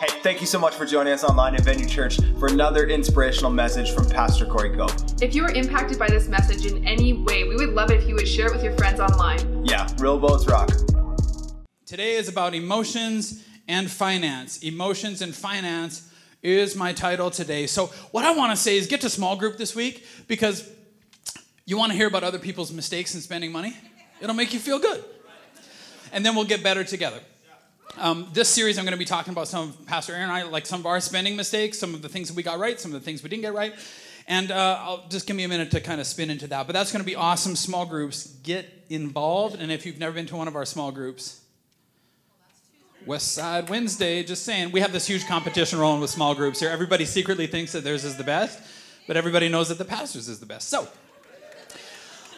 Hey, thank you so much for joining us online at Venue Church for another inspirational message from Pastor Corey Cope. If you were impacted by this message in any way, we would love it if you would share it with your friends online. Yeah, real boats rock. Today is about emotions and finance. Emotions and finance is my title today. So, what I want to say is get to small group this week because you want to hear about other people's mistakes in spending money. It'll make you feel good. And then we'll get better together. Um, this series, I'm going to be talking about some of Pastor Aaron and I, like some of our spending mistakes, some of the things that we got right, some of the things we didn't get right. And uh, I'll just give me a minute to kind of spin into that. But that's going to be awesome. Small groups, get involved. And if you've never been to one of our small groups, West Side Wednesday, just saying, we have this huge competition rolling with small groups here. Everybody secretly thinks that theirs is the best, but everybody knows that the pastor's is the best. So,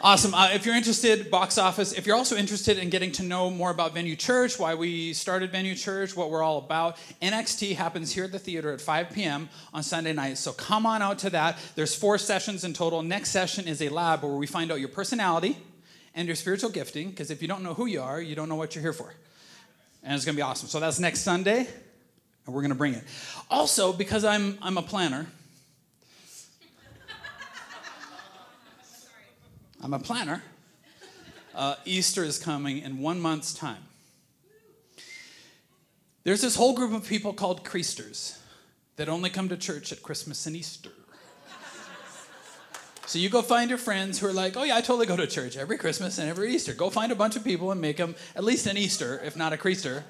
Awesome. Uh, if you're interested, box office. If you're also interested in getting to know more about Venue Church, why we started Venue Church, what we're all about, NXT happens here at the theater at 5 p.m. on Sunday night. So come on out to that. There's four sessions in total. Next session is a lab where we find out your personality and your spiritual gifting, because if you don't know who you are, you don't know what you're here for. And it's going to be awesome. So that's next Sunday, and we're going to bring it. Also, because I'm, I'm a planner, I'm a planner. Uh, Easter is coming in one month's time. There's this whole group of people called Creasters that only come to church at Christmas and Easter. So you go find your friends who are like, oh yeah, I totally go to church every Christmas and every Easter. Go find a bunch of people and make them at least an Easter, if not a Creaster.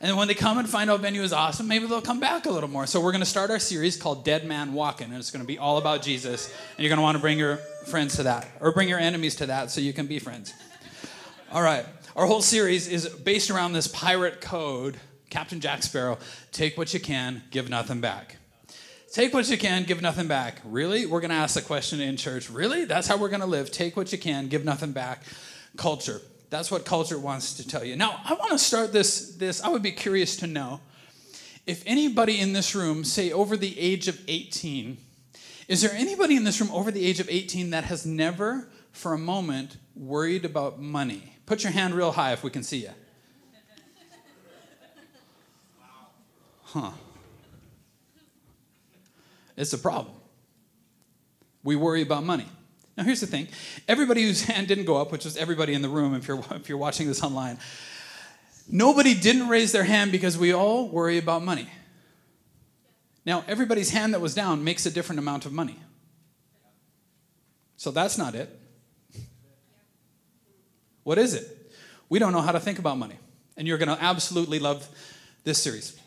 And when they come and find out venue is awesome, maybe they'll come back a little more. So we're going to start our series called Dead Man Walking, and it's going to be all about Jesus. And you're going to want to bring your friends to that, or bring your enemies to that, so you can be friends. All right. Our whole series is based around this pirate code, Captain Jack Sparrow. Take what you can, give nothing back. Take what you can, give nothing back. Really? We're going to ask the question in church. Really? That's how we're going to live. Take what you can, give nothing back. Culture. That's what culture wants to tell you. Now, I want to start this this I would be curious to know if anybody in this room, say over the age of 18, is there anybody in this room over the age of 18 that has never for a moment worried about money? Put your hand real high if we can see you. Huh. It's a problem. We worry about money. Now, here's the thing everybody whose hand didn't go up, which was everybody in the room if you're, if you're watching this online, nobody didn't raise their hand because we all worry about money. Now, everybody's hand that was down makes a different amount of money. So that's not it. What is it? We don't know how to think about money. And you're going to absolutely love this series.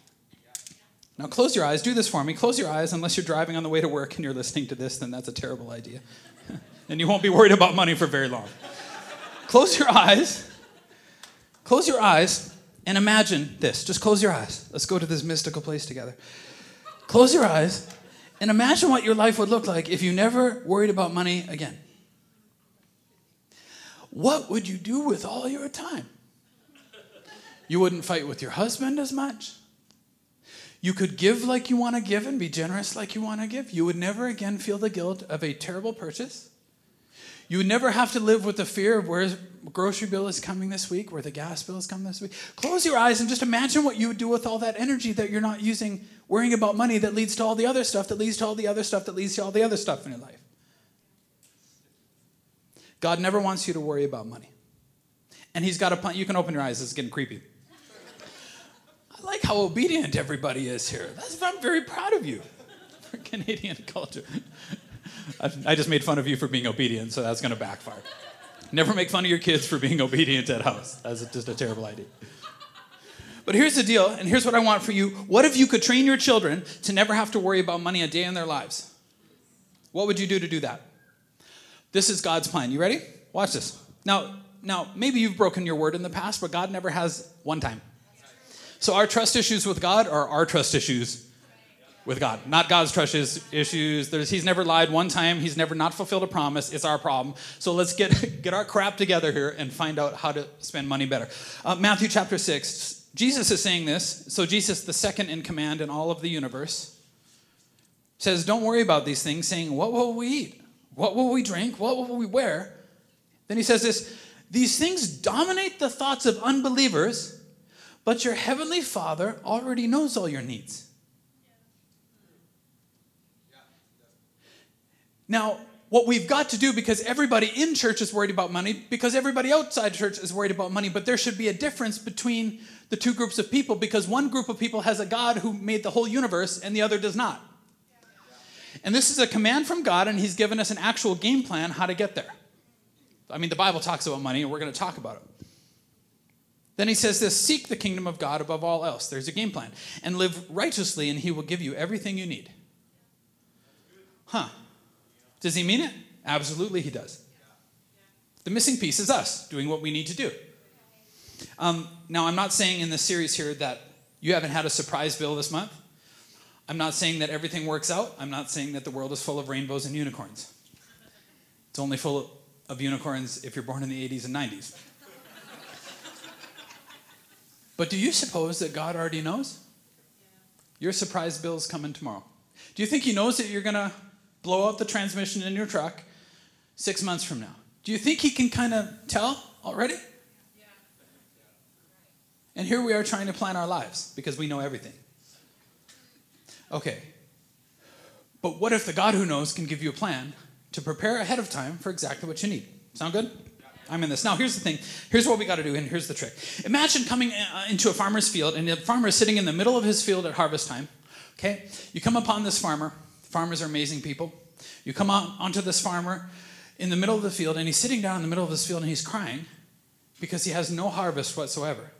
Now, close your eyes. Do this for me. Close your eyes unless you're driving on the way to work and you're listening to this, then that's a terrible idea. and you won't be worried about money for very long. close your eyes. Close your eyes and imagine this. Just close your eyes. Let's go to this mystical place together. Close your eyes and imagine what your life would look like if you never worried about money again. What would you do with all your time? You wouldn't fight with your husband as much. You could give like you want to give and be generous like you want to give. You would never again feel the guilt of a terrible purchase. You would never have to live with the fear of where grocery bill is coming this week, where the gas bill is coming this week. Close your eyes and just imagine what you would do with all that energy that you're not using worrying about money that leads to all the other stuff, that leads to all the other stuff, that leads to all the other stuff in your life. God never wants you to worry about money. And He's got a plan. You can open your eyes, it's getting creepy. I like how obedient everybody is here. That's, I'm very proud of you for Canadian culture. I just made fun of you for being obedient, so that's going to backfire. Never make fun of your kids for being obedient at house. That's just a terrible idea. But here's the deal, and here's what I want for you. What if you could train your children to never have to worry about money a day in their lives? What would you do to do that? This is God's plan. You ready? Watch this. Now, now maybe you've broken your word in the past, but God never has one time. So our trust issues with God are our trust issues with God, not God's trust issues. There's, he's never lied one time. He's never not fulfilled a promise. It's our problem. So let's get get our crap together here and find out how to spend money better. Uh, Matthew chapter six. Jesus is saying this. So Jesus, the second in command in all of the universe, says, "Don't worry about these things." Saying, "What will we eat? What will we drink? What will we wear?" Then he says this: "These things dominate the thoughts of unbelievers." but your heavenly Father already knows all your needs. Now, what we've got to do because everybody in church is worried about money, because everybody outside church is worried about money, but there should be a difference between the two groups of people because one group of people has a God who made the whole universe and the other does not. And this is a command from God, and He's given us an actual game plan how to get there. I mean, the Bible talks about money, and we're going to talk about it. Then he says this Seek the kingdom of God above all else. There's a game plan. And live righteously, and He will give you everything you need. Huh. Does He mean it? Absolutely, He does. The missing piece is us doing what we need to do. Um, now, I'm not saying in this series here that you haven't had a surprise bill this month. I'm not saying that everything works out. I'm not saying that the world is full of rainbows and unicorns. It's only full of unicorns if you're born in the 80s and 90s. But do you suppose that God already knows? Your surprise bill is coming tomorrow. Do you think He knows that you're going to blow out the transmission in your truck six months from now? Do you think He can kind of tell already? And here we are trying to plan our lives because we know everything. Okay. But what if the God who knows can give you a plan to prepare ahead of time for exactly what you need? Sound good? I'm in this. Now, here's the thing. Here's what we got to do, and here's the trick. Imagine coming uh, into a farmer's field, and the farmer is sitting in the middle of his field at harvest time. Okay? You come upon this farmer. Farmers are amazing people. You come out onto this farmer in the middle of the field, and he's sitting down in the middle of his field, and he's crying because he has no harvest whatsoever.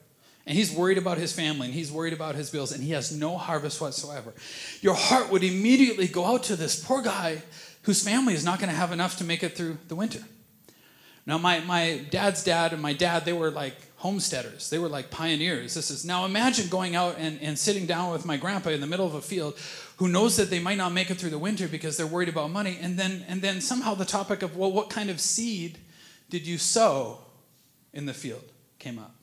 And he's worried about his family and he's worried about his bills and he has no harvest whatsoever. Your heart would immediately go out to this poor guy whose family is not going to have enough to make it through the winter. Now, my, my dad's dad and my dad, they were like homesteaders. They were like pioneers. This is now imagine going out and, and sitting down with my grandpa in the middle of a field who knows that they might not make it through the winter because they're worried about money. And then and then somehow the topic of, well, what kind of seed did you sow in the field came up.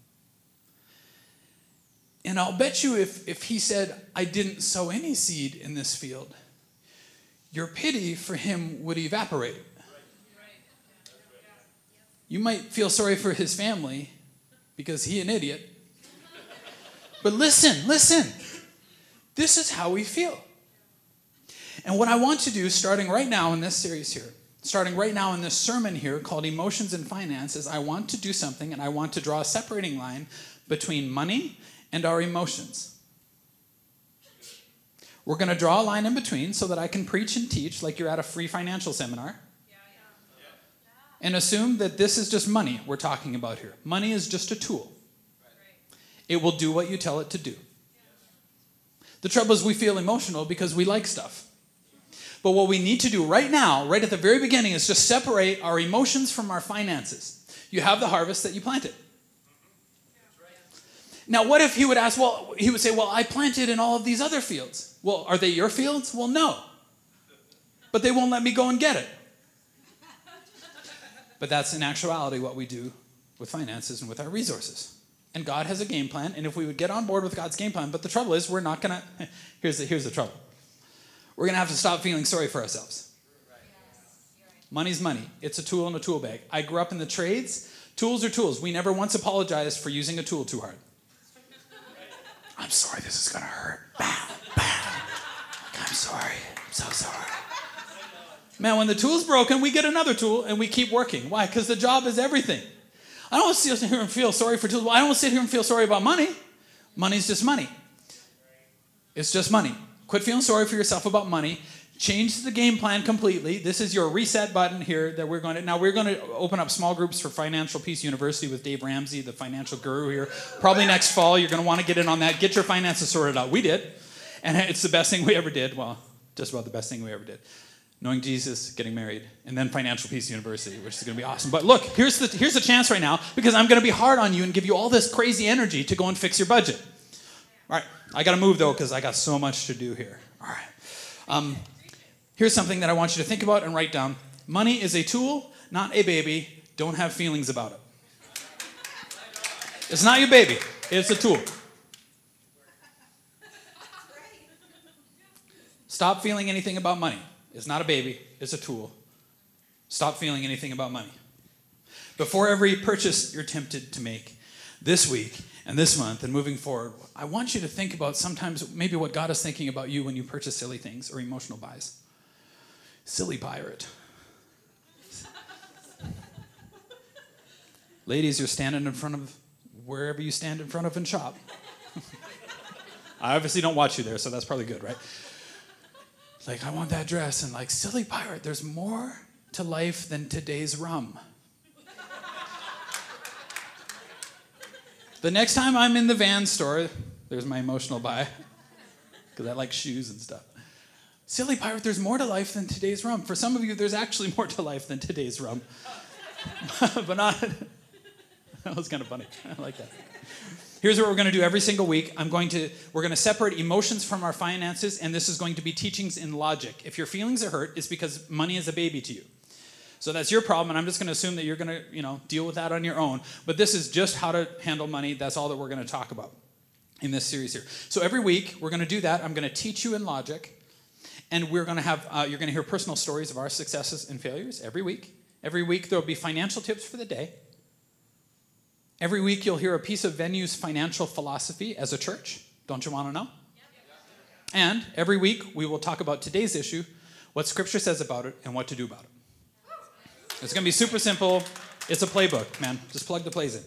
And I'll bet you if, if he said, I didn't sow any seed in this field, your pity for him would evaporate. You might feel sorry for his family because he an idiot. But listen, listen. This is how we feel. And what I want to do, starting right now in this series here, starting right now in this sermon here called Emotions and Finance, is I want to do something and I want to draw a separating line between money and our emotions. We're going to draw a line in between so that I can preach and teach like you're at a free financial seminar. And assume that this is just money we're talking about here. Money is just a tool, it will do what you tell it to do. The trouble is, we feel emotional because we like stuff. But what we need to do right now, right at the very beginning, is just separate our emotions from our finances. You have the harvest that you planted. Now, what if he would ask, well, he would say, well, I planted in all of these other fields. Well, are they your fields? Well, no. But they won't let me go and get it. But that's in actuality what we do with finances and with our resources. And God has a game plan, and if we would get on board with God's game plan, but the trouble is, we're not gonna, here's the, here's the trouble. We're gonna have to stop feeling sorry for ourselves. Money's money, it's a tool in a tool bag. I grew up in the trades. Tools are tools. We never once apologized for using a tool too hard. I'm sorry, this is gonna hurt. Bam, bam. I'm sorry. I'm so sorry. Man, when the tool's broken, we get another tool and we keep working. Why? Because the job is everything. I don't want to sit here and feel sorry for tools. I don't sit here and feel sorry about money. Money's just money. It's just money. Quit feeling sorry for yourself about money. Change the game plan completely. This is your reset button here that we're going to. Now we're going to open up small groups for Financial Peace University with Dave Ramsey, the financial guru here. Probably next fall, you're going to want to get in on that. Get your finances sorted out. We did, and it's the best thing we ever did. Well, just about the best thing we ever did. Knowing Jesus, getting married, and then Financial Peace University, which is going to be awesome. But look, here's the here's the chance right now because I'm going to be hard on you and give you all this crazy energy to go and fix your budget. All right, I got to move though because I got so much to do here. All right. Um, Here's something that I want you to think about and write down money is a tool, not a baby. Don't have feelings about it. It's not your baby, it's a tool. Stop feeling anything about money. It's not a baby, it's a tool. Stop feeling anything about money. Before every purchase you're tempted to make this week, And this month and moving forward, I want you to think about sometimes maybe what God is thinking about you when you purchase silly things or emotional buys. Silly pirate. Ladies, you're standing in front of wherever you stand in front of and shop. I obviously don't watch you there, so that's probably good, right? Like, I want that dress, and like, silly pirate, there's more to life than today's rum. The next time I'm in the van store, there's my emotional buy, because I like shoes and stuff. Silly pirate, there's more to life than today's rum. For some of you, there's actually more to life than today's rum. but not. that was kind of funny. I like that. Here's what we're going to do every single week. I'm going to we're going to separate emotions from our finances and this is going to be teachings in logic. If your feelings are hurt, it's because money is a baby to you. So that's your problem and I'm just going to assume that you're going to, you know, deal with that on your own. But this is just how to handle money. That's all that we're going to talk about in this series here. So every week we're going to do that. I'm going to teach you in logic and we're going to have uh, you're going to hear personal stories of our successes and failures every week. Every week there'll be financial tips for the day. Every week, you'll hear a piece of Venue's financial philosophy as a church. Don't you want to know? And every week, we will talk about today's issue, what Scripture says about it, and what to do about it. It's going to be super simple. It's a playbook, man. Just plug the plays in.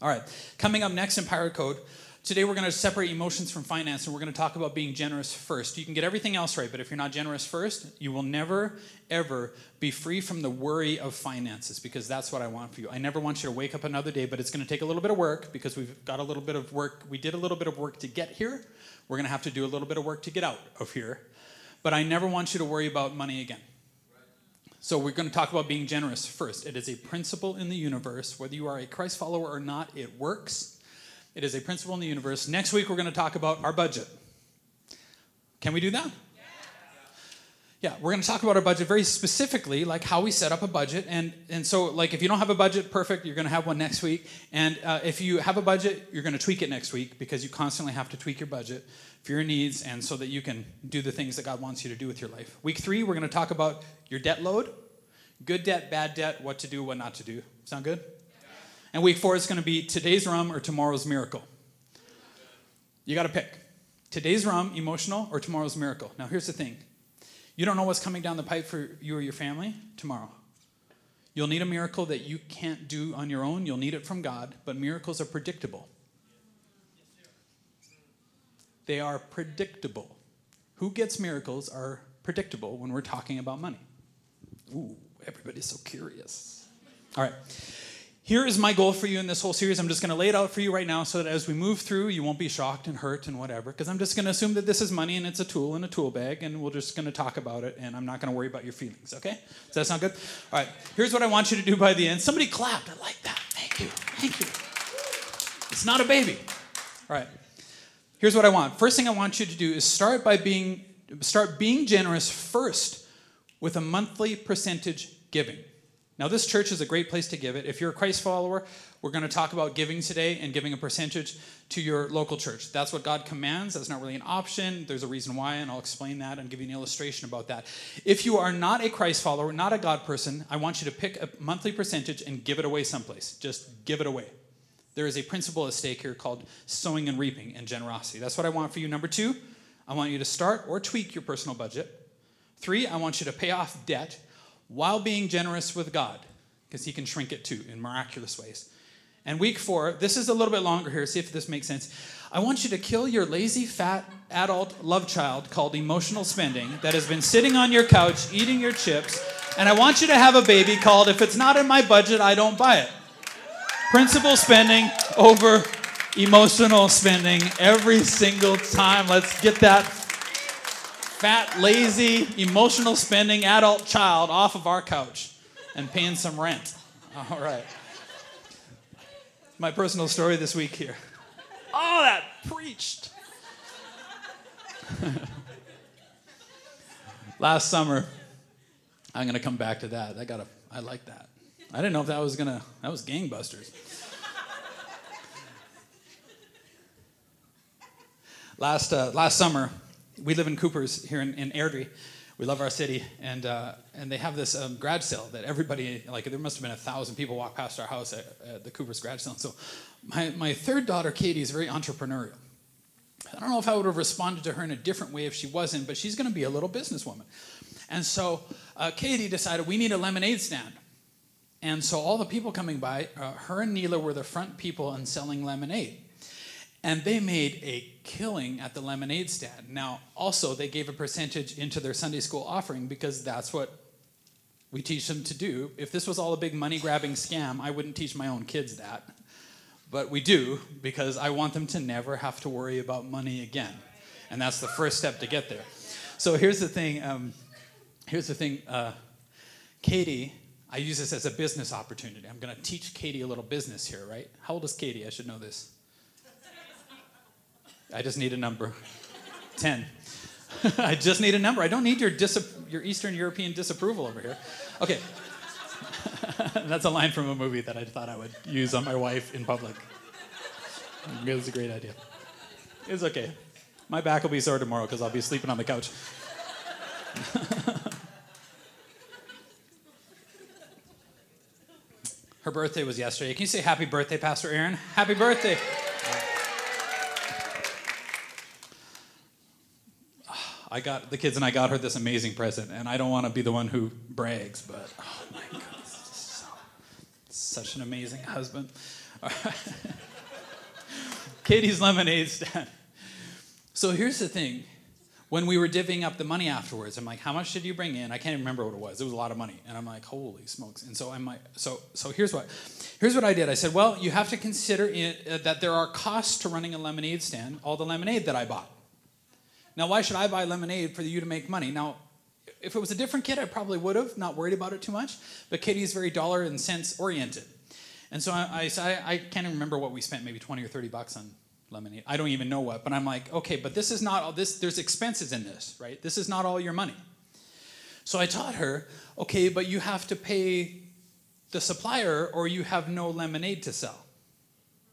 All right. Coming up next in Pirate Code, Today, we're going to separate emotions from finance and we're going to talk about being generous first. You can get everything else right, but if you're not generous first, you will never, ever be free from the worry of finances because that's what I want for you. I never want you to wake up another day, but it's going to take a little bit of work because we've got a little bit of work. We did a little bit of work to get here. We're going to have to do a little bit of work to get out of here. But I never want you to worry about money again. So, we're going to talk about being generous first. It is a principle in the universe. Whether you are a Christ follower or not, it works. It is a principle in the universe. Next week, we're going to talk about our budget. Can we do that? Yeah, we're going to talk about our budget very specifically, like how we set up a budget. And, and so, like, if you don't have a budget, perfect, you're going to have one next week. And uh, if you have a budget, you're going to tweak it next week because you constantly have to tweak your budget for your needs and so that you can do the things that God wants you to do with your life. Week three, we're going to talk about your debt load good debt, bad debt, what to do, what not to do. Sound good? And week four is going to be today's rum or tomorrow's miracle. You got to pick today's rum, emotional, or tomorrow's miracle. Now, here's the thing you don't know what's coming down the pipe for you or your family tomorrow. You'll need a miracle that you can't do on your own. You'll need it from God, but miracles are predictable. They are predictable. Who gets miracles are predictable when we're talking about money. Ooh, everybody's so curious. All right. Here is my goal for you in this whole series. I'm just going to lay it out for you right now so that as we move through, you won't be shocked and hurt and whatever. Because I'm just going to assume that this is money and it's a tool in a tool bag, and we're just going to talk about it, and I'm not going to worry about your feelings, okay? Does that sound good? All right, here's what I want you to do by the end. Somebody clapped. I like that. Thank you. Thank you. It's not a baby. All right. Here's what I want. First thing I want you to do is start by being start being generous first with a monthly percentage giving. Now, this church is a great place to give it. If you're a Christ follower, we're going to talk about giving today and giving a percentage to your local church. That's what God commands. That's not really an option. There's a reason why, and I'll explain that and give you an illustration about that. If you are not a Christ follower, not a God person, I want you to pick a monthly percentage and give it away someplace. Just give it away. There is a principle at stake here called sowing and reaping and generosity. That's what I want for you. Number two, I want you to start or tweak your personal budget. Three, I want you to pay off debt while being generous with God, because He can shrink it too in miraculous ways. And week four, this is a little bit longer here, see if this makes sense. I want you to kill your lazy, fat, adult love child called emotional spending that has been sitting on your couch eating your chips. And I want you to have a baby called If It's Not in My Budget, I Don't Buy It. Principal spending over emotional spending every single time. Let's get that fat, lazy, emotional spending adult child off of our couch and paying some rent. All right. My personal story this week here. Oh, that preached. Last summer, I'm gonna come back to that. I got a, I like that. I didn't know if that was gonna, that was gangbusters. last, uh, last summer, we live in Coopers here in, in Airdrie. we love our city, and uh, and they have this um, garage sale that everybody like. There must have been a thousand people walk past our house at, at the Cooper's grad sale. So, my my third daughter, Katie, is very entrepreneurial. I don't know if I would have responded to her in a different way if she wasn't, but she's going to be a little businesswoman. And so, uh, Katie decided we need a lemonade stand. And so, all the people coming by, uh, her and Neela were the front people and selling lemonade. And they made a killing at the lemonade stand. Now, also, they gave a percentage into their Sunday school offering because that's what we teach them to do. If this was all a big money grabbing scam, I wouldn't teach my own kids that. But we do because I want them to never have to worry about money again. And that's the first step to get there. So here's the thing. Um, here's the thing. Uh, Katie, I use this as a business opportunity. I'm going to teach Katie a little business here, right? How old is Katie? I should know this. I just need a number 10. I just need a number. I don't need your, dis- your Eastern European disapproval over here. Okay. That's a line from a movie that I thought I would use on my wife in public. It was a great idea. It's okay. My back will be sore tomorrow because I'll be sleeping on the couch. Her birthday was yesterday. Can you say happy birthday, Pastor Aaron? Happy birthday. I got the kids and I got her this amazing present, and I don't want to be the one who brags, but oh my goodness, so, such an amazing husband. Katie's lemonade stand. So here's the thing. When we were divvying up the money afterwards, I'm like, "How much did you bring in?" I can't even remember what it was. It was a lot of money, and I'm like, "Holy smokes!" And so I'm like, "So, so here's what, here's what I did. I said, well, you have to consider it, uh, that there are costs to running a lemonade stand. All the lemonade that I bought. Now, why should I buy lemonade for you to make money? Now, if it was a different kid, I probably would have, not worried about it too much. But Katie's very dollar and cents oriented. And so I, I, I can't even remember what we spent, maybe 20 or 30 bucks on lemonade. I don't even know what, but I'm like, okay, but this is not all this, there's expenses in this, right? This is not all your money. So I taught her, okay, but you have to pay the supplier or you have no lemonade to sell.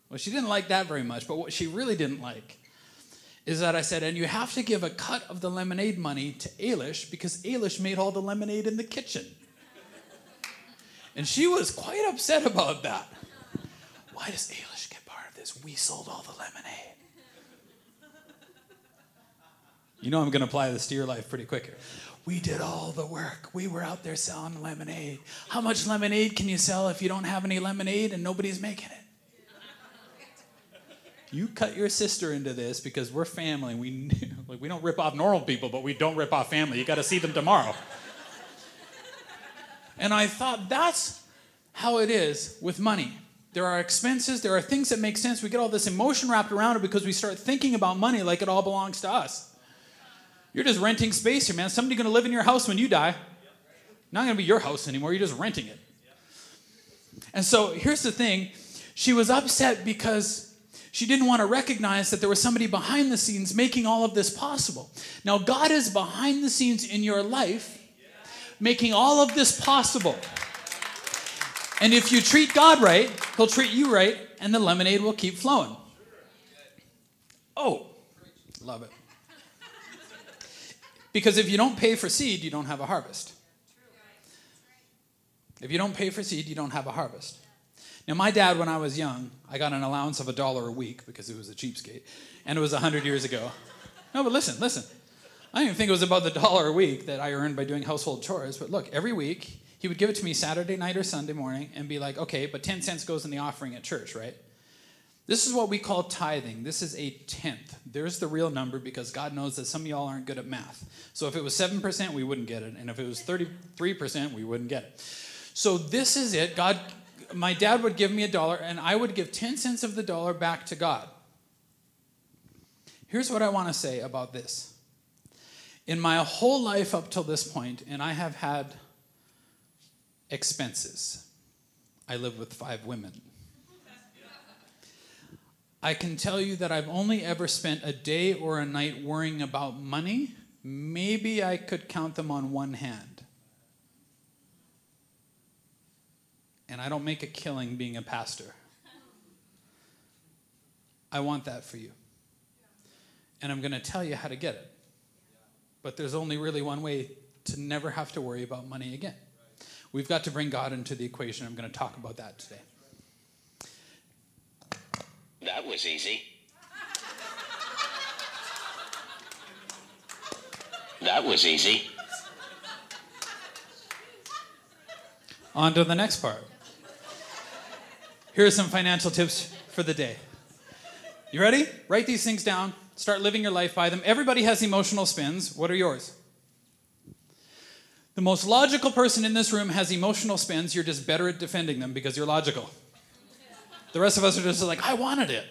Well, she didn't like that very much, but what she really didn't like is that I said, and you have to give a cut of the lemonade money to Ailish because Ailish made all the lemonade in the kitchen. And she was quite upset about that. Why does Ailish get part of this? We sold all the lemonade. You know, I'm going to apply this to your life pretty quick here. We did all the work. We were out there selling lemonade. How much lemonade can you sell if you don't have any lemonade and nobody's making it? You cut your sister into this because we're family. We like we don't rip off normal people, but we don't rip off family. You got to see them tomorrow. and I thought that's how it is with money. There are expenses, there are things that make sense. We get all this emotion wrapped around it because we start thinking about money like it all belongs to us. You're just renting space here, man. Somebody's going to live in your house when you die. Not going to be your house anymore. You're just renting it. And so here's the thing she was upset because she didn't want to recognize that there was somebody behind the scenes making all of this possible. Now, God is behind the scenes in your life, making all of this possible. And if you treat God right, He'll treat you right, and the lemonade will keep flowing. Oh, love it. Because if you don't pay for seed, you don't have a harvest. If you don't pay for seed, you don't have a harvest. Now, my dad, when I was young, I got an allowance of a dollar a week because it was a cheapskate, and it was 100 years ago. No, but listen, listen. I didn't even think it was about the dollar a week that I earned by doing household chores, but look, every week, he would give it to me Saturday night or Sunday morning and be like, okay, but 10 cents goes in the offering at church, right? This is what we call tithing. This is a tenth. There's the real number because God knows that some of y'all aren't good at math. So if it was 7%, we wouldn't get it. And if it was 33%, we wouldn't get it. So this is it. God my dad would give me a dollar, and I would give 10 cents of the dollar back to God. Here's what I want to say about this. In my whole life up till this point, and I have had expenses, I live with five women. I can tell you that I've only ever spent a day or a night worrying about money. Maybe I could count them on one hand. And I don't make a killing being a pastor. I want that for you. And I'm going to tell you how to get it. But there's only really one way to never have to worry about money again. We've got to bring God into the equation. I'm going to talk about that today. That was easy. That was easy. On to the next part. Here are some financial tips for the day. You ready? Write these things down. Start living your life by them. Everybody has emotional spins. What are yours? The most logical person in this room has emotional spins. You're just better at defending them because you're logical. The rest of us are just like, I wanted it.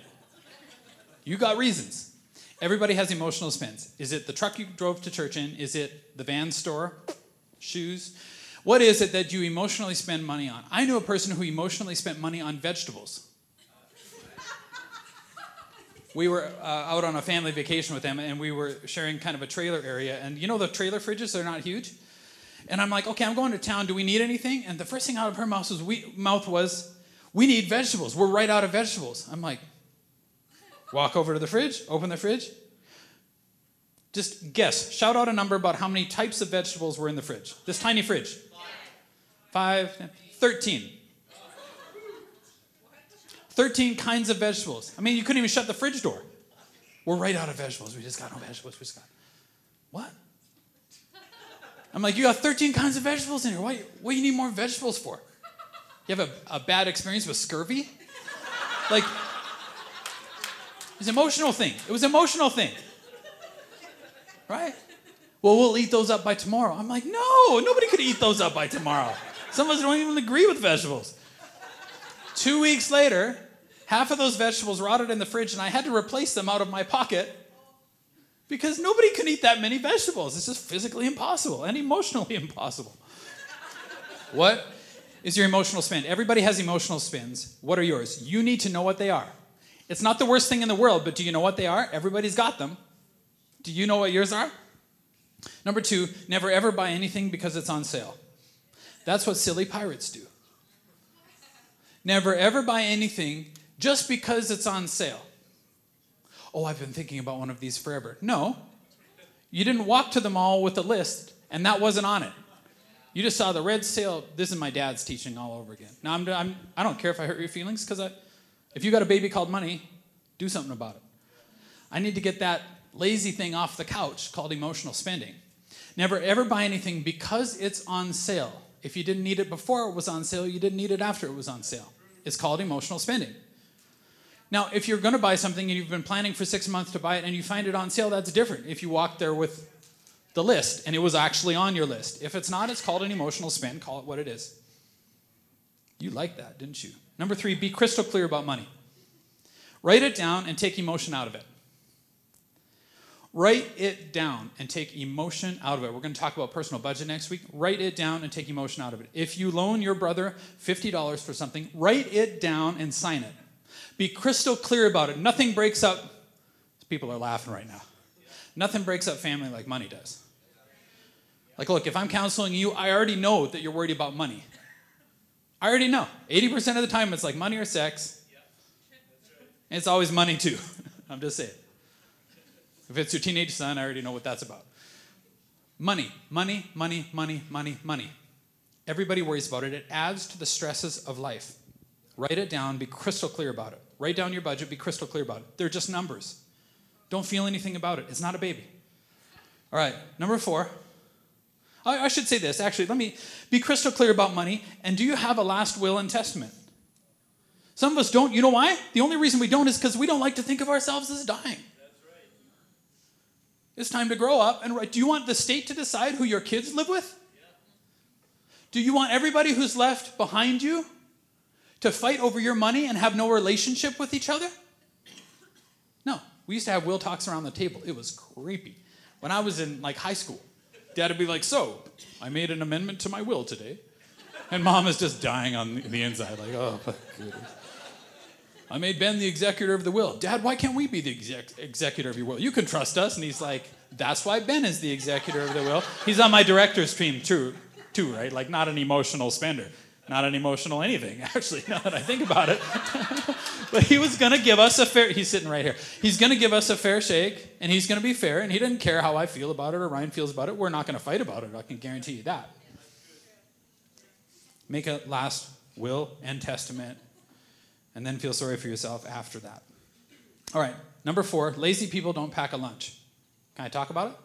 You got reasons. Everybody has emotional spins. Is it the truck you drove to church in? Is it the van store? Shoes? What is it that you emotionally spend money on? I knew a person who emotionally spent money on vegetables. We were uh, out on a family vacation with them, and we were sharing kind of a trailer area. And you know the trailer fridges, they're not huge. And I'm like, okay, I'm going to town. Do we need anything? And the first thing out of her mouth was, we, mouth was, we need vegetables. We're right out of vegetables. I'm like, walk over to the fridge, open the fridge. Just guess. Shout out a number about how many types of vegetables were in the fridge. This tiny fridge. Five, 13. 13 kinds of vegetables. I mean, you couldn't even shut the fridge door. We're right out of vegetables. We just got no vegetables. We just got. What? I'm like, you got 13 kinds of vegetables in here. Why, what do you need more vegetables for? You have a, a bad experience with scurvy? Like, it's an emotional thing. It was an emotional thing. Right? Well, we'll eat those up by tomorrow. I'm like, no, nobody could eat those up by tomorrow. Some of us don't even agree with vegetables. Two weeks later, half of those vegetables rotted in the fridge, and I had to replace them out of my pocket because nobody can eat that many vegetables. It's just physically impossible and emotionally impossible. what is your emotional spin? Everybody has emotional spins. What are yours? You need to know what they are. It's not the worst thing in the world, but do you know what they are? Everybody's got them. Do you know what yours are? Number two, never ever buy anything because it's on sale. That's what silly pirates do. Never ever buy anything just because it's on sale. Oh, I've been thinking about one of these forever. No, you didn't walk to the mall with a list and that wasn't on it. You just saw the red sale. This is my dad's teaching all over again. Now, I'm, I'm, I don't care if I hurt your feelings because if you got a baby called money, do something about it. I need to get that lazy thing off the couch called emotional spending. Never ever buy anything because it's on sale. If you didn't need it before it was on sale, you didn't need it after it was on sale. It's called emotional spending. Now, if you're going to buy something and you've been planning for six months to buy it and you find it on sale, that's different. If you walk there with the list and it was actually on your list. If it's not, it's called an emotional spend. Call it what it is. You like that, didn't you? Number three, be crystal clear about money. Write it down and take emotion out of it. Write it down and take emotion out of it. We're going to talk about personal budget next week. Write it down and take emotion out of it. If you loan your brother $50 for something, write it down and sign it. Be crystal clear about it. Nothing breaks up, people are laughing right now. Nothing breaks up family like money does. Like, look, if I'm counseling you, I already know that you're worried about money. I already know. 80% of the time, it's like money or sex. And it's always money, too. I'm just saying. If it's your teenage son, I already know what that's about. Money, money, money, money, money, money. Everybody worries about it. It adds to the stresses of life. Write it down, be crystal clear about it. Write down your budget, be crystal clear about it. They're just numbers. Don't feel anything about it. It's not a baby. All right, number four. I, I should say this, actually. Let me be crystal clear about money. And do you have a last will and testament? Some of us don't. You know why? The only reason we don't is because we don't like to think of ourselves as dying. It's time to grow up and write. Do you want the state to decide who your kids live with? Do you want everybody who's left behind you to fight over your money and have no relationship with each other? No. We used to have will talks around the table. It was creepy. When I was in like high school, dad would be like, So, I made an amendment to my will today. And mom is just dying on the inside, like, Oh, my goodness. I made Ben the executor of the will. Dad, why can't we be the exec- executor of your will? You can trust us. And he's like, That's why Ben is the executor of the will. He's on my director's team too, too, right? Like, not an emotional spender. not an emotional anything, actually, now that I think about it. but he was to give us a fair, he's sitting right here. He's to give us a fair shake, and he's to be fair, and he didn't care how I feel about it or Ryan feels about it. We're not to fight about it, I can guarantee you that. Make a last will and testament, and then feel sorry for yourself after that. All right, number four lazy people don't pack a lunch. Can I talk about it?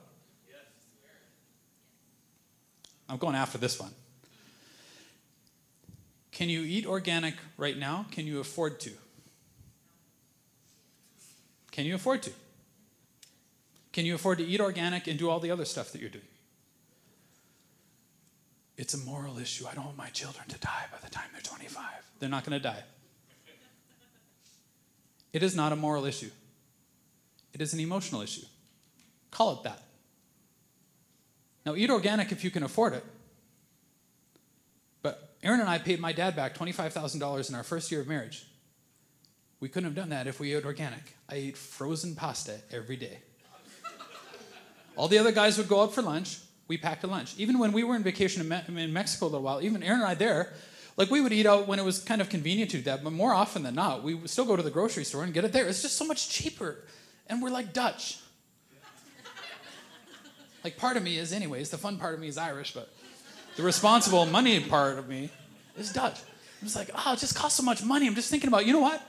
Yes. I'm going after this one. Can you eat organic right now? Can you afford to? Can you afford to? Can you afford to eat organic and do all the other stuff that you're doing? It's a moral issue. I don't want my children to die by the time they're 25. They're not going to die. It is not a moral issue, it is an emotional issue. Call it that. Now, eat organic if you can afford it. But Aaron and I paid my dad back $25,000 in our first year of marriage. We couldn't have done that if we ate organic. I ate frozen pasta every day. All the other guys would go out for lunch. We packed a lunch. Even when we were in vacation in, in Mexico a little while, even Aaron and I there, like we would eat out when it was kind of convenient to do that, but more often than not, we would still go to the grocery store and get it there. It's just so much cheaper. And we're like Dutch. like part of me is, anyways, the fun part of me is Irish, but the responsible money part of me is Dutch. I'm just like, oh, it just costs so much money. I'm just thinking about, you know what?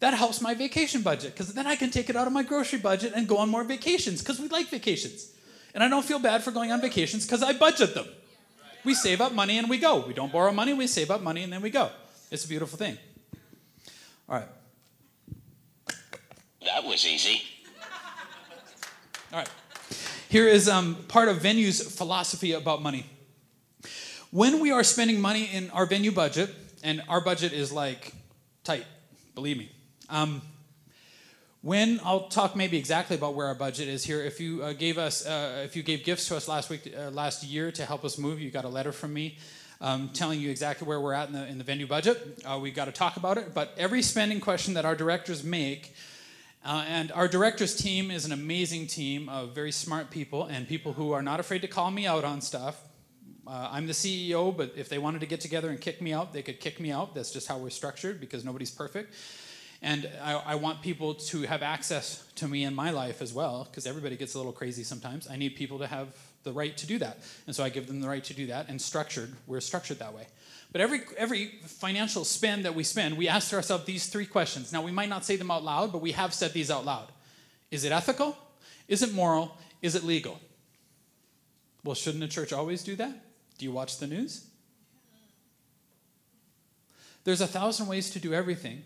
That helps my vacation budget because then I can take it out of my grocery budget and go on more vacations because we like vacations. And I don't feel bad for going on vacations because I budget them. We save up money and we go. We don't borrow money, we save up money and then we go. It's a beautiful thing. All right. That was easy. All right. Here is um, part of Venue's philosophy about money. When we are spending money in our venue budget, and our budget is like tight, believe me. Um, when I'll talk maybe exactly about where our budget is here. If you uh, gave us, uh, if you gave gifts to us last week, uh, last year to help us move, you got a letter from me um, telling you exactly where we're at in the in the venue budget. Uh, we've got to talk about it. But every spending question that our directors make, uh, and our directors team is an amazing team of very smart people and people who are not afraid to call me out on stuff. Uh, I'm the CEO, but if they wanted to get together and kick me out, they could kick me out. That's just how we're structured because nobody's perfect. And I, I, want people to have access to me in my life as well, because everybody gets a little crazy sometimes. I need people to have the right to do that. And so I give them the right to do that, and structured, we're structured that way. But every, every financial spend that we spend, we ask ourselves these three questions. Now, we might not say them out loud, but we have said these out loud Is it ethical? Is it moral? Is it legal? Well, shouldn't a church always do that? Do you watch the news? There's a thousand ways to do everything,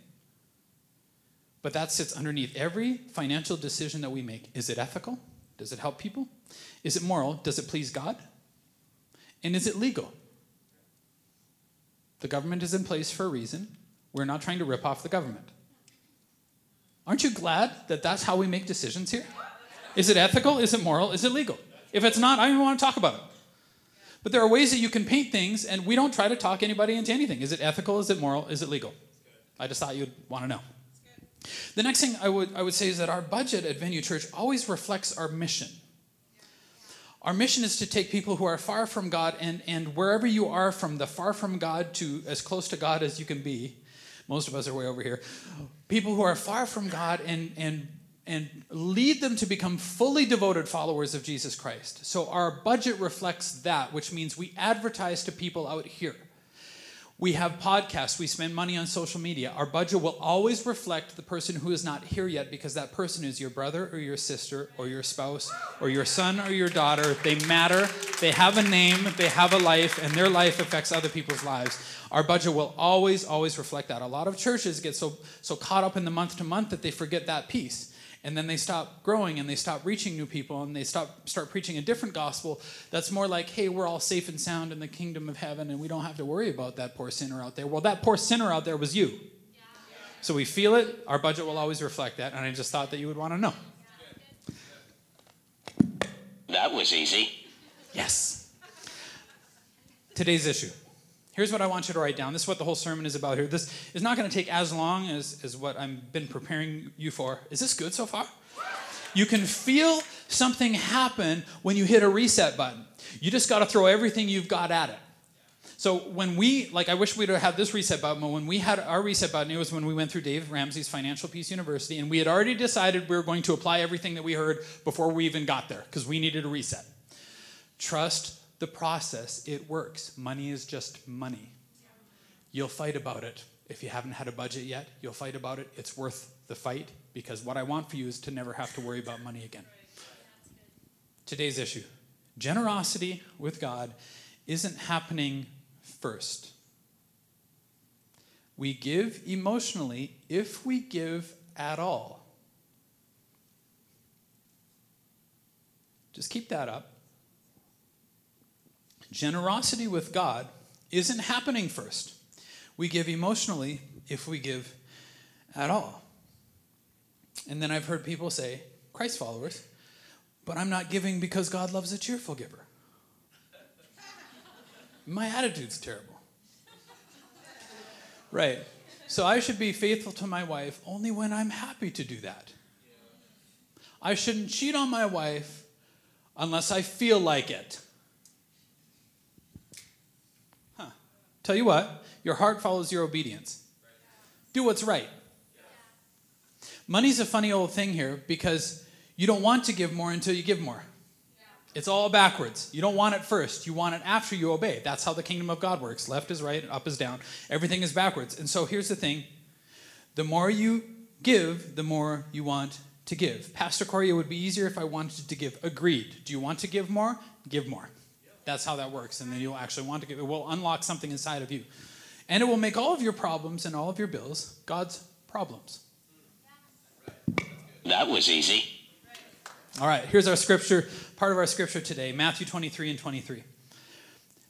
but that sits underneath every financial decision that we make. Is it ethical? Does it help people? Is it moral? Does it please God? And is it legal? The government is in place for a reason. We're not trying to rip off the government. Aren't you glad that that's how we make decisions here? Is it ethical? Is it moral? Is it legal? If it's not, I don't even want to talk about it. But there are ways that you can paint things, and we don't try to talk anybody into anything. Is it ethical? Is it moral? Is it legal? I just thought you'd want to know. The next thing I would, I would say is that our budget at Venue Church always reflects our mission. Our mission is to take people who are far from God, and, and wherever you are, from the far from God to as close to God as you can be, most of us are way over here, people who are far from God and, and, and lead them to become fully devoted followers of Jesus Christ. So our budget reflects that, which means we advertise to people out here. We have podcasts, we spend money on social media. Our budget will always reflect the person who is not here yet because that person is your brother or your sister or your spouse or your son or your daughter. They matter, they have a name, they have a life, and their life affects other people's lives. Our budget will always, always reflect that. A lot of churches get so, so caught up in the month to month that they forget that piece and then they stop growing and they stop reaching new people and they stop start preaching a different gospel that's more like hey we're all safe and sound in the kingdom of heaven and we don't have to worry about that poor sinner out there. Well that poor sinner out there was you. So we feel it. Our budget will always reflect that. And i just thought that you would want to know. That was easy. yes. Today's issue Here's what I want you to write down. This is what the whole sermon is about here. This is not going to take as long as, as what I've been preparing you for. Is this good so far? You can feel something happen when you hit a reset button. You just got to throw everything you've got at it. So when we, like, I wish we'd have had this reset button, but when we had our reset button, it was when we went through Dave Ramsey's Financial Peace University, and we had already decided we were going to apply everything that we heard before we even got there, because we needed a reset. Trust the process, it works. Money is just money. You'll fight about it. If you haven't had a budget yet, you'll fight about it. It's worth the fight, because what I want for you is to never have to worry about money again. Today's issue generosity with God isn't happening first. We give emotionally if we give at all. Just keep that up. Generosity with God isn't happening first. We give emotionally if we give at all. And then I've heard people say, Christ followers, but I'm not giving because God loves a cheerful giver. My attitude's terrible. Right. So I should be faithful to my wife only when I'm happy to do that. I shouldn't cheat on my wife unless I feel like it. Tell you what, your heart follows your obedience. Do what's right. Money's a funny old thing here because you don't want to give more until you give more. It's all backwards. You don't want it first. You want it after you obey. That's how the kingdom of God works. Left is right, up is down. Everything is backwards. And so here's the thing the more you give, the more you want to give. Pastor Corey, it would be easier if I wanted to give. Agreed. Do you want to give more? Give more. That's how that works. And then you'll actually want to give. It will unlock something inside of you. And it will make all of your problems and all of your bills God's problems. That was easy. All right, here's our scripture, part of our scripture today Matthew 23 and 23.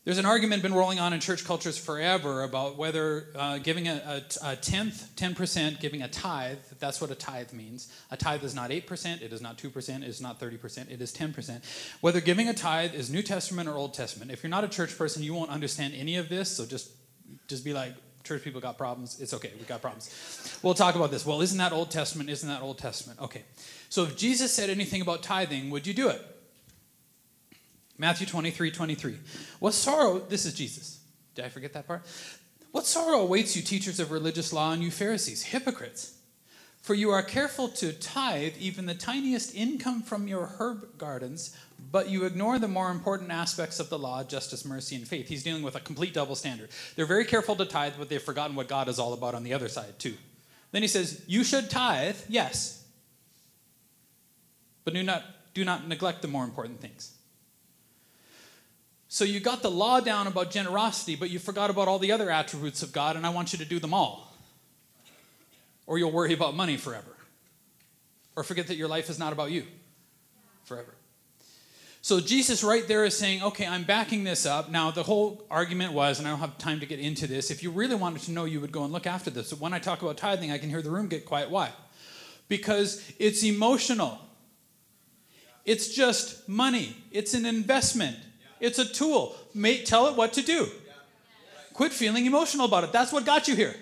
There's an argument been rolling on in church cultures forever about whether uh, giving a, a, a, tenth, 10%, giving a tithe, that's what a tithe means. A tithe is not 8%, it is not 2%, it is not 30%, it is 10%. Whether giving a tithe is New Testament or Old Testament. If you're not a church person, you won't understand any of this, so just, just be like, church people got problems. It's okay, we got problems. We'll talk about this. Well, isn't that Old Testament? Isn't that Old Testament? Okay. So if Jesus said anything about tithing, would you do it? Matthew 23 23. What sorrow, this is Jesus. Did I forget that part? What sorrow awaits you, teachers of religious law, and you Pharisees, hypocrites? For you are careful to tithe even the tiniest income from your herb gardens, but you ignore the more important aspects of the law justice, mercy, and faith. He's dealing with a complete double standard. They're very careful to tithe, but they've forgotten what God is all about on the other side, too. Then he says, You should tithe, yes, but do not, do not neglect the more important things. So you got the law down about generosity, but you forgot about all the other attributes of God, and I want you to do them all. Or you'll worry about money forever. Or forget that your life is not about you forever. So Jesus right there is saying, okay, I'm backing this up. Now, the whole argument was, and I don't have time to get into this, if you really wanted to know, you would go and look after this. When I talk about tithing, I can hear the room get quiet. Why? Because it's emotional. It's just money. It's an investment. It's a tool. May, tell it what to do. Quit feeling emotional about it. That's what got you here.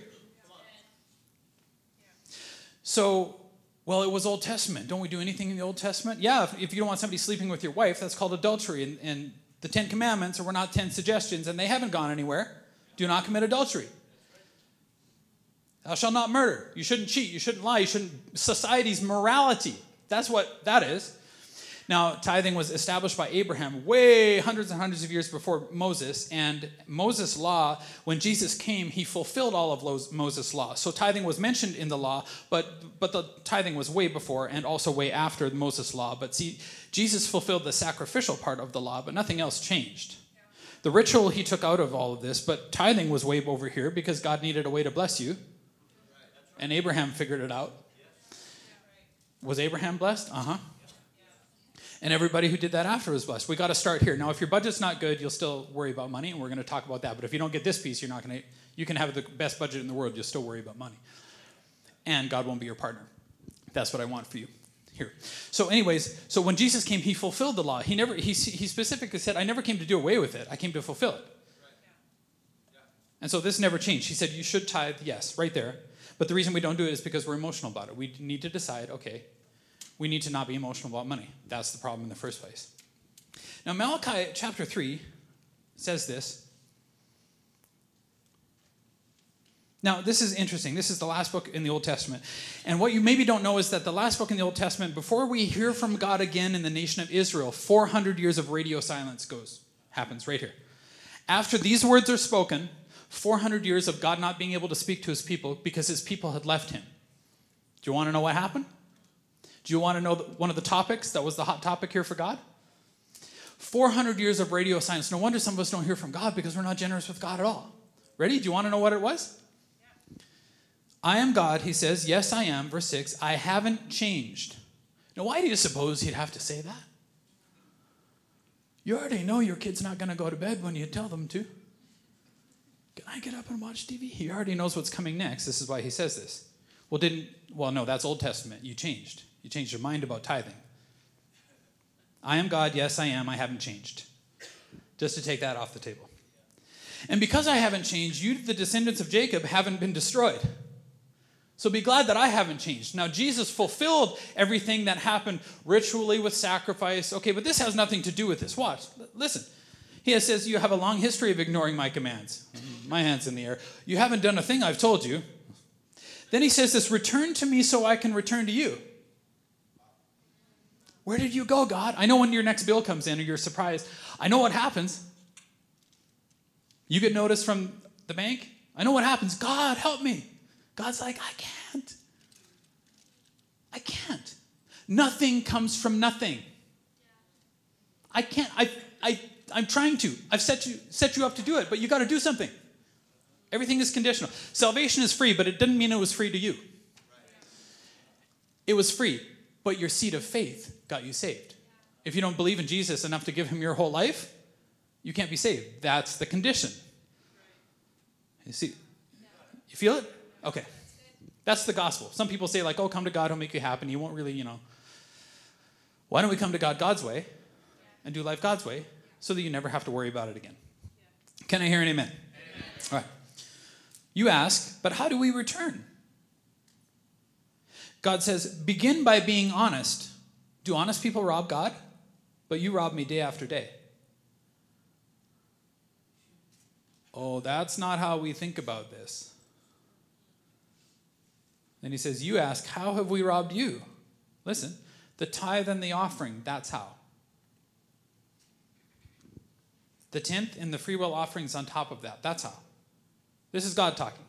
So, well, it was Old Testament. Don't we do anything in the Old Testament? Yeah, if, if you don't want somebody sleeping with your wife, that's called adultery. And, and the Ten Commandments, or we're not 10 suggestions, and they haven't gone anywhere. Do not commit adultery. Thou shalt not murder. You shouldn't cheat. You shouldn't lie. You shouldn't. Society's morality. That's what that is. Now, tithing was established by Abraham way hundreds and hundreds of years before Moses. And Moses' law, when Jesus came, he fulfilled all of Moses' law. So tithing was mentioned in the law, but, but the tithing was way before and also way after Moses' law. But see, Jesus fulfilled the sacrificial part of the law, but nothing else changed. The ritual he took out of all of this, but tithing was way over here because God needed a way to bless you. And Abraham figured it out. Was Abraham blessed? Uh huh. And everybody who did that after was blessed. We got to start here. Now, if your budget's not good, you'll still worry about money, and we're going to talk about that. But if you don't get this piece, you're not going to, you can have the best budget in the world, you'll still worry about money. And God won't be your partner. That's what I want for you here. So, anyways, so when Jesus came, he fulfilled the law. He never, he, he specifically said, I never came to do away with it, I came to fulfill it. And so this never changed. He said, You should tithe, yes, right there. But the reason we don't do it is because we're emotional about it. We need to decide, okay, we need to not be emotional about money. That's the problem in the first place. Now, Malachi chapter 3 says this Now, this is interesting. This is the last book in the Old Testament. And what you maybe don't know is that the last book in the Old Testament, before we hear from God again in the nation of Israel, 400 years of radio silence goes, happens right here. After these words are spoken, 400 years of God not being able to speak to his people because his people had left him. Do you want to know what happened? Do you want to know one of the topics that was the hot topic here for God? 400 years of radio silence. No wonder some of us don't hear from God because we're not generous with God at all. Ready? Do you want to know what it was? I am God, he says. Yes, I am. Verse 6 I haven't changed. Now, why do you suppose he'd have to say that? You already know your kid's not going to go to bed when you tell them to. Can I get up and watch TV? He already knows what's coming next. This is why he says this. Well, didn't, well, no, that's Old Testament. You changed. You changed your mind about tithing. I am God. Yes, I am. I haven't changed. Just to take that off the table. And because I haven't changed, you, the descendants of Jacob, haven't been destroyed. So be glad that I haven't changed. Now, Jesus fulfilled everything that happened ritually with sacrifice. Okay, but this has nothing to do with this. Watch. Listen. He says, You have a long history of ignoring my commands. My hand's in the air. You haven't done a thing I've told you. Then he says this Return to me so I can return to you. Where did you go, God? I know when your next bill comes in or you're surprised. I know what happens. You get notice from the bank. I know what happens. God, help me. God's like, I can't. I can't. Nothing comes from nothing. I can't. I, I, I'm trying to. I've set you, set you up to do it, but you got to do something. Everything is conditional. Salvation is free, but it didn't mean it was free to you. It was free, but your seed of faith got you saved. If you don't believe in Jesus enough to give him your whole life, you can't be saved. That's the condition. You see, you feel it? Okay. That's the gospel. Some people say, like, oh, come to God, he'll make you happy. He won't really, you know. Why don't we come to God God's way and do life God's way so that you never have to worry about it again? Can I hear an amen? amen? All right. You ask, but how do we return? God says, begin by being honest. Do honest people rob God? But you rob me day after day. Oh, that's not how we think about this. Then he says, You ask, How have we robbed you? Listen, the tithe and the offering, that's how. The tenth and the free will offerings on top of that, that's how. This is God talking.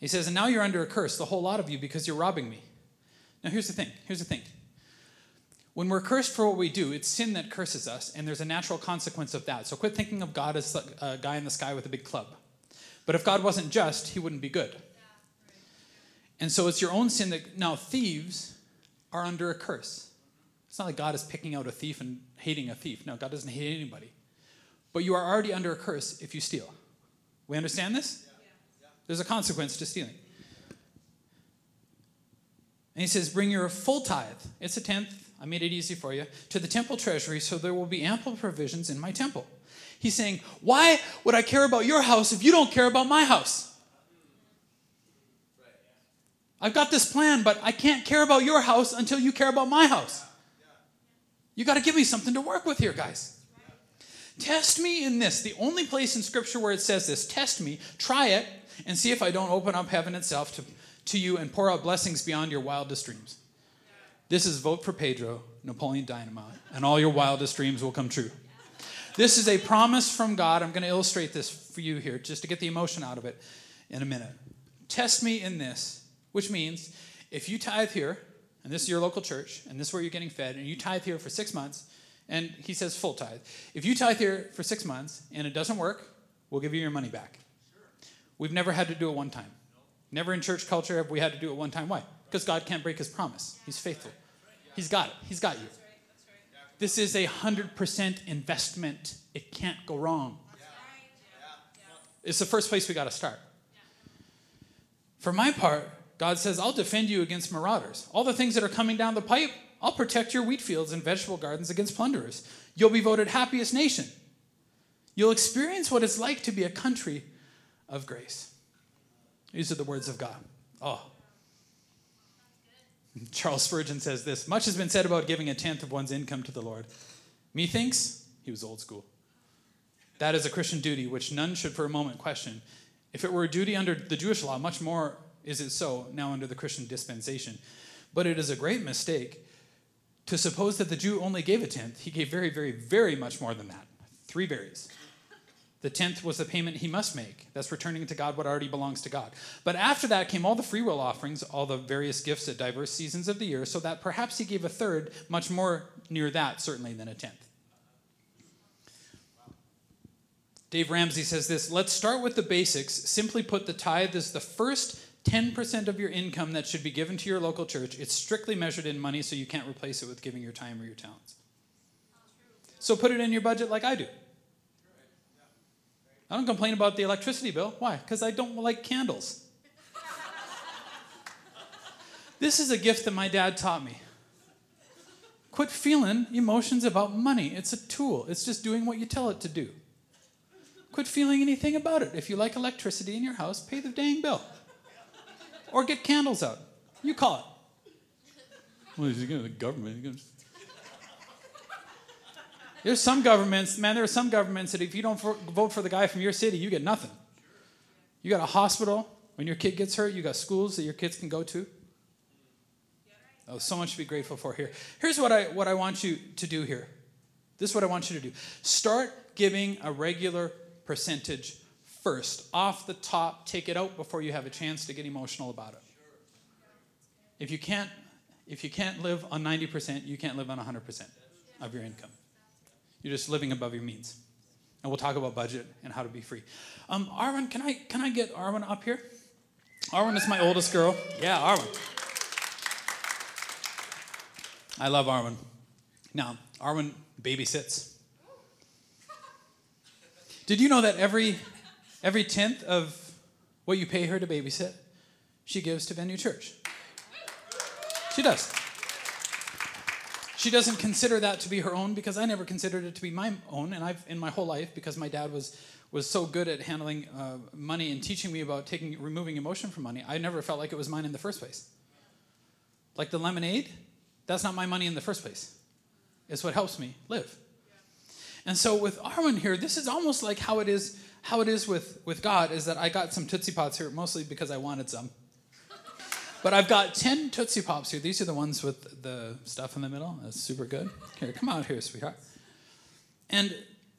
He says, And now you're under a curse, the whole lot of you, because you're robbing me. Now, here's the thing. Here's the thing. When we're cursed for what we do, it's sin that curses us, and there's a natural consequence of that. So quit thinking of God as a guy in the sky with a big club. But if God wasn't just, he wouldn't be good. And so it's your own sin that now thieves are under a curse. It's not like God is picking out a thief and hating a thief. No, God doesn't hate anybody. But you are already under a curse if you steal. We understand this? There's a consequence to stealing. And he says, Bring your full tithe. It's a tenth. I made it easy for you. To the temple treasury, so there will be ample provisions in my temple. He's saying, Why would I care about your house if you don't care about my house? I've got this plan, but I can't care about your house until you care about my house. You got to give me something to work with here, guys. Test me in this. The only place in Scripture where it says this test me, try it, and see if I don't open up heaven itself to, to you and pour out blessings beyond your wildest dreams. This is vote for Pedro, Napoleon Dynamite, and all your wildest dreams will come true. This is a promise from God. I'm going to illustrate this for you here just to get the emotion out of it in a minute. Test me in this which means if you tithe here, and this is your local church, and this is where you're getting fed, and you tithe here for six months, and he says full tithe. If you tithe here for six months and it doesn't work, we'll give you your money back. We've never had to do it one time. Never in church culture have we had to do it one time. Why? Because God can't break his promise. He's faithful. He's got it. He's got you. This is a 100% investment. It can't go wrong. It's the first place we got to start. For my part, God says, I'll defend you against marauders. All the things that are coming down the pipe, I'll protect your wheat fields and vegetable gardens against plunderers. You'll be voted happiest nation. You'll experience what it's like to be a country of grace. These are the words of God. Oh. Charles Spurgeon says this Much has been said about giving a tenth of one's income to the Lord. Methinks he was old school. That is a Christian duty which none should for a moment question If it were a duty under the Jewish law, much more is it so now under the Christian dispensation. But it is a great mistake to suppose that the Jew only gave a tenth. He gave very, very, very much more than that. Three berries. The tenth was the payment he must make. That's returning to God what already belongs to God. But after that came all the free will offerings, all the various gifts at diverse seasons of the year, so that perhaps he gave a third, much more near that, certainly, than a tenth. Dave Ramsey says this Let's start with the basics. Simply put, the tithe is the first 10% of your income that should be given to your local church. It's strictly measured in money, so you can't replace it with giving your time or your talents. So put it in your budget like I do. I don't complain about the electricity bill. Why? Because I don't like candles. this is a gift that my dad taught me. Quit feeling emotions about money. It's a tool, it's just doing what you tell it to do. Quit feeling anything about it. If you like electricity in your house, pay the dang bill. Or get candles out. You call it. Well, is he going to the government? There's some governments, man, there are some governments that if you don't vote for the guy from your city, you get nothing. You got a hospital when your kid gets hurt, you got schools that your kids can go to. Oh, so much to be grateful for here. Here's what I, what I want you to do here. This is what I want you to do. Start giving a regular percentage first. Off the top, take it out before you have a chance to get emotional about it. If you can't, if you can't live on 90%, you can't live on 100% of your income. You're just living above your means. And we'll talk about budget and how to be free. Um, Arwen, can I can I get Arwen up here? Arwen is my oldest girl. Yeah, Arwen. I love Arwen. Now, Arwen babysits. Did you know that every every tenth of what you pay her to babysit, she gives to Venue Church? She does. She doesn't consider that to be her own because I never considered it to be my own, and I've in my whole life because my dad was was so good at handling uh, money and teaching me about taking removing emotion from money. I never felt like it was mine in the first place. Like the lemonade, that's not my money in the first place. It's what helps me live. And so with Arwen here, this is almost like how it is how it is with, with God is that I got some Tootsie Pops here mostly because I wanted some. But I've got 10 Tootsie Pops here. These are the ones with the stuff in the middle. That's super good. Here, come out here, sweetheart. And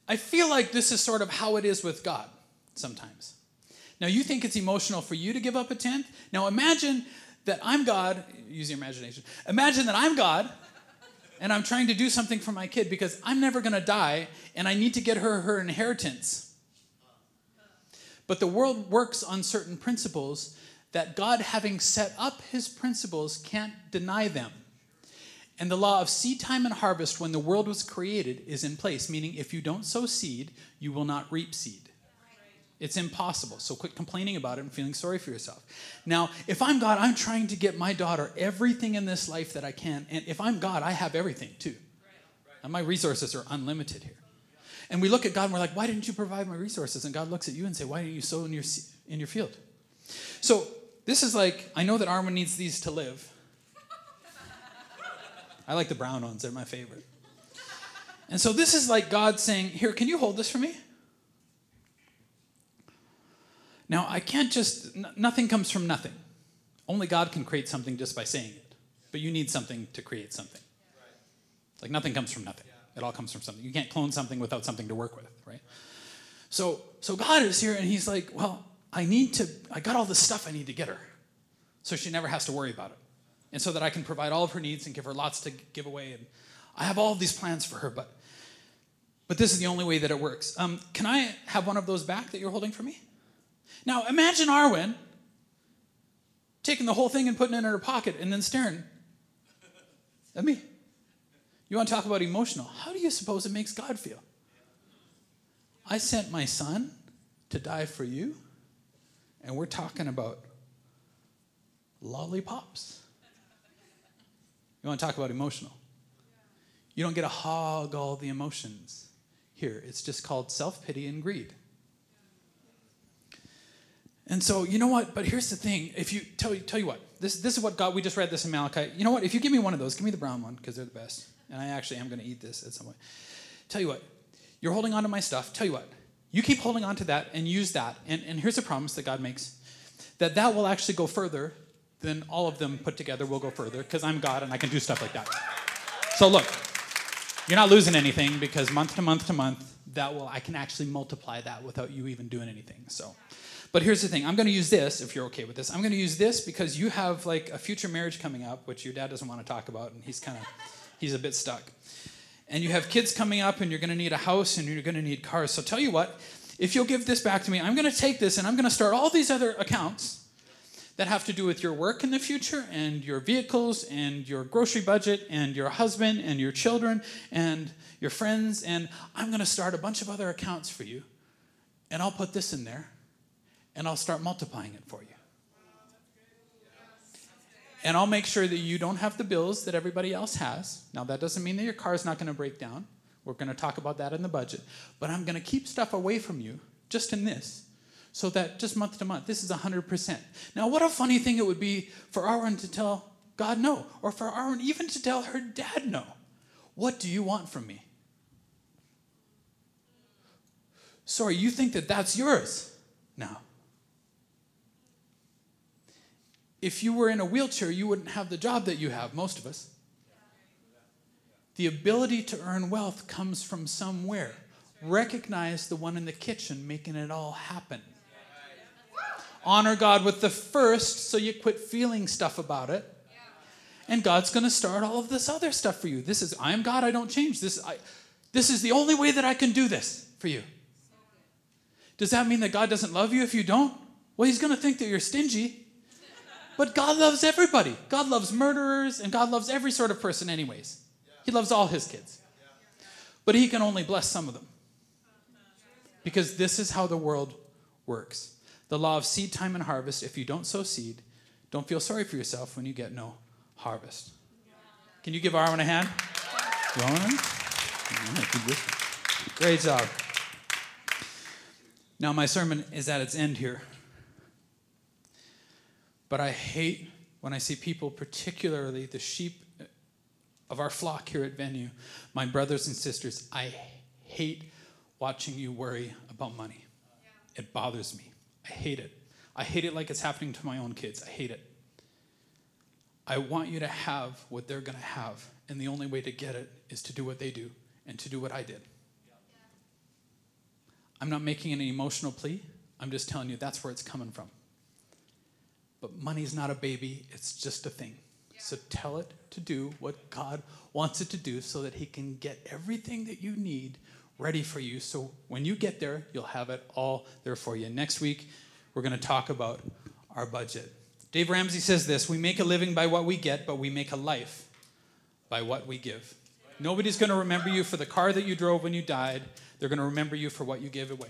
I feel like this is sort of how it is with God sometimes. Now, you think it's emotional for you to give up a tenth? Now, imagine that I'm God, use your imagination. Imagine that I'm God and I'm trying to do something for my kid because I'm never going to die and I need to get her her inheritance. But the world works on certain principles that God, having set up his principles, can't deny them. And the law of seed time and harvest when the world was created is in place, meaning if you don't sow seed, you will not reap seed. It's impossible. So quit complaining about it and feeling sorry for yourself. Now, if I'm God, I'm trying to get my daughter everything in this life that I can. And if I'm God, I have everything too. And my resources are unlimited here. And we look at God and we're like, why didn't you provide my resources? And God looks at you and say, why didn't you sow in your, in your field? So this is like, I know that Arwen needs these to live. I like the brown ones, they're my favorite. And so this is like God saying, Here, can you hold this for me? Now, I can't just, n- nothing comes from nothing. Only God can create something just by saying it. But you need something to create something. Like nothing comes from nothing. It all comes from something. You can't clone something without something to work with, right? So, so God is here and he's like, well, I need to, I got all this stuff I need to get her. So she never has to worry about it. And so that I can provide all of her needs and give her lots to give away. And I have all these plans for her, but but this is the only way that it works. Um, can I have one of those back that you're holding for me? Now imagine Arwen taking the whole thing and putting it in her pocket and then staring at me. You want to talk about emotional? How do you suppose it makes God feel? I sent my son to die for you and we're talking about lollipops. You want to talk about emotional? You don't get to hog all the emotions here. It's just called self pity and greed. And so, you know what? But here's the thing. If you tell, tell you what, this, this is what God, we just read this in Malachi. You know what? If you give me one of those, give me the brown one because they're the best. And I actually am going to eat this at some point. Tell you what, you're holding on to my stuff. Tell you what, You keep holding on to that and use that. And, and here's a promise that God makes that that will actually go further than all of them put together will go further because I'm God and I can do stuff like that. So look, you're not losing anything because month to month to month, that will I can actually multiply that without you even doing anything. So but here's the thing I'm going to use this, if you're okay with this. I'm going to use this because you have like a future marriage coming up, which your dad doesn't want to talk about, and he's kind of, he's a bit stuck. And you have kids coming up, and you're going to need a house, and you're going to need cars. So tell you what, if you'll give this back to me, I'm going to take this and I'm going to start all these other accounts that have to do with your work in the future and your vehicles and your grocery budget and your husband and your children and your friends. And I'm going to start a bunch of other accounts for you. And I'll put this in there and I'll start multiplying it for you. And I'll make sure that you don't have the bills that everybody else has. Now, that doesn't mean that your car's not going to break down. We're going to talk about that in the budget. But I'm going to keep stuff away from you just in this so that just month to month, this is 100%. Now, what a funny thing it would be for Arwen to tell God no, or for Arwen even to tell her dad no. What do you want from me? Sorry, you think that that's yours now. If you were in a wheelchair, you wouldn't have the job that you have, most of us. The ability to earn wealth comes from somewhere. Recognize the one in the kitchen making it all happen. Honor God with the first so you quit feeling stuff about it. And God's going to start all of this other stuff for you. This is, I am God, I don't change. This, I, this is the only way that I can do this for you. Does that mean that God doesn't love you if you don't? Well, He's going to think that you're stingy. But God loves everybody. God loves murderers, and God loves every sort of person, anyways. He loves all his kids. But He can only bless some of them. Because this is how the world works the law of seed time and harvest. If you don't sow seed, don't feel sorry for yourself when you get no harvest. Can you give Arwen a hand? Great job. Now, my sermon is at its end here. But I hate when I see people, particularly the sheep of our flock here at Venue, my brothers and sisters, I hate watching you worry about money. Yeah. It bothers me. I hate it. I hate it like it's happening to my own kids. I hate it. I want you to have what they're going to have, and the only way to get it is to do what they do and to do what I did. I'm not making an emotional plea. I'm just telling you that's where it's coming from. But money's not a baby, it's just a thing. Yeah. So tell it to do what God wants it to do so that He can get everything that you need ready for you. So when you get there, you'll have it all there for you. Next week, we're going to talk about our budget. Dave Ramsey says this We make a living by what we get, but we make a life by what we give. Nobody's going to remember you for the car that you drove when you died, they're going to remember you for what you gave away.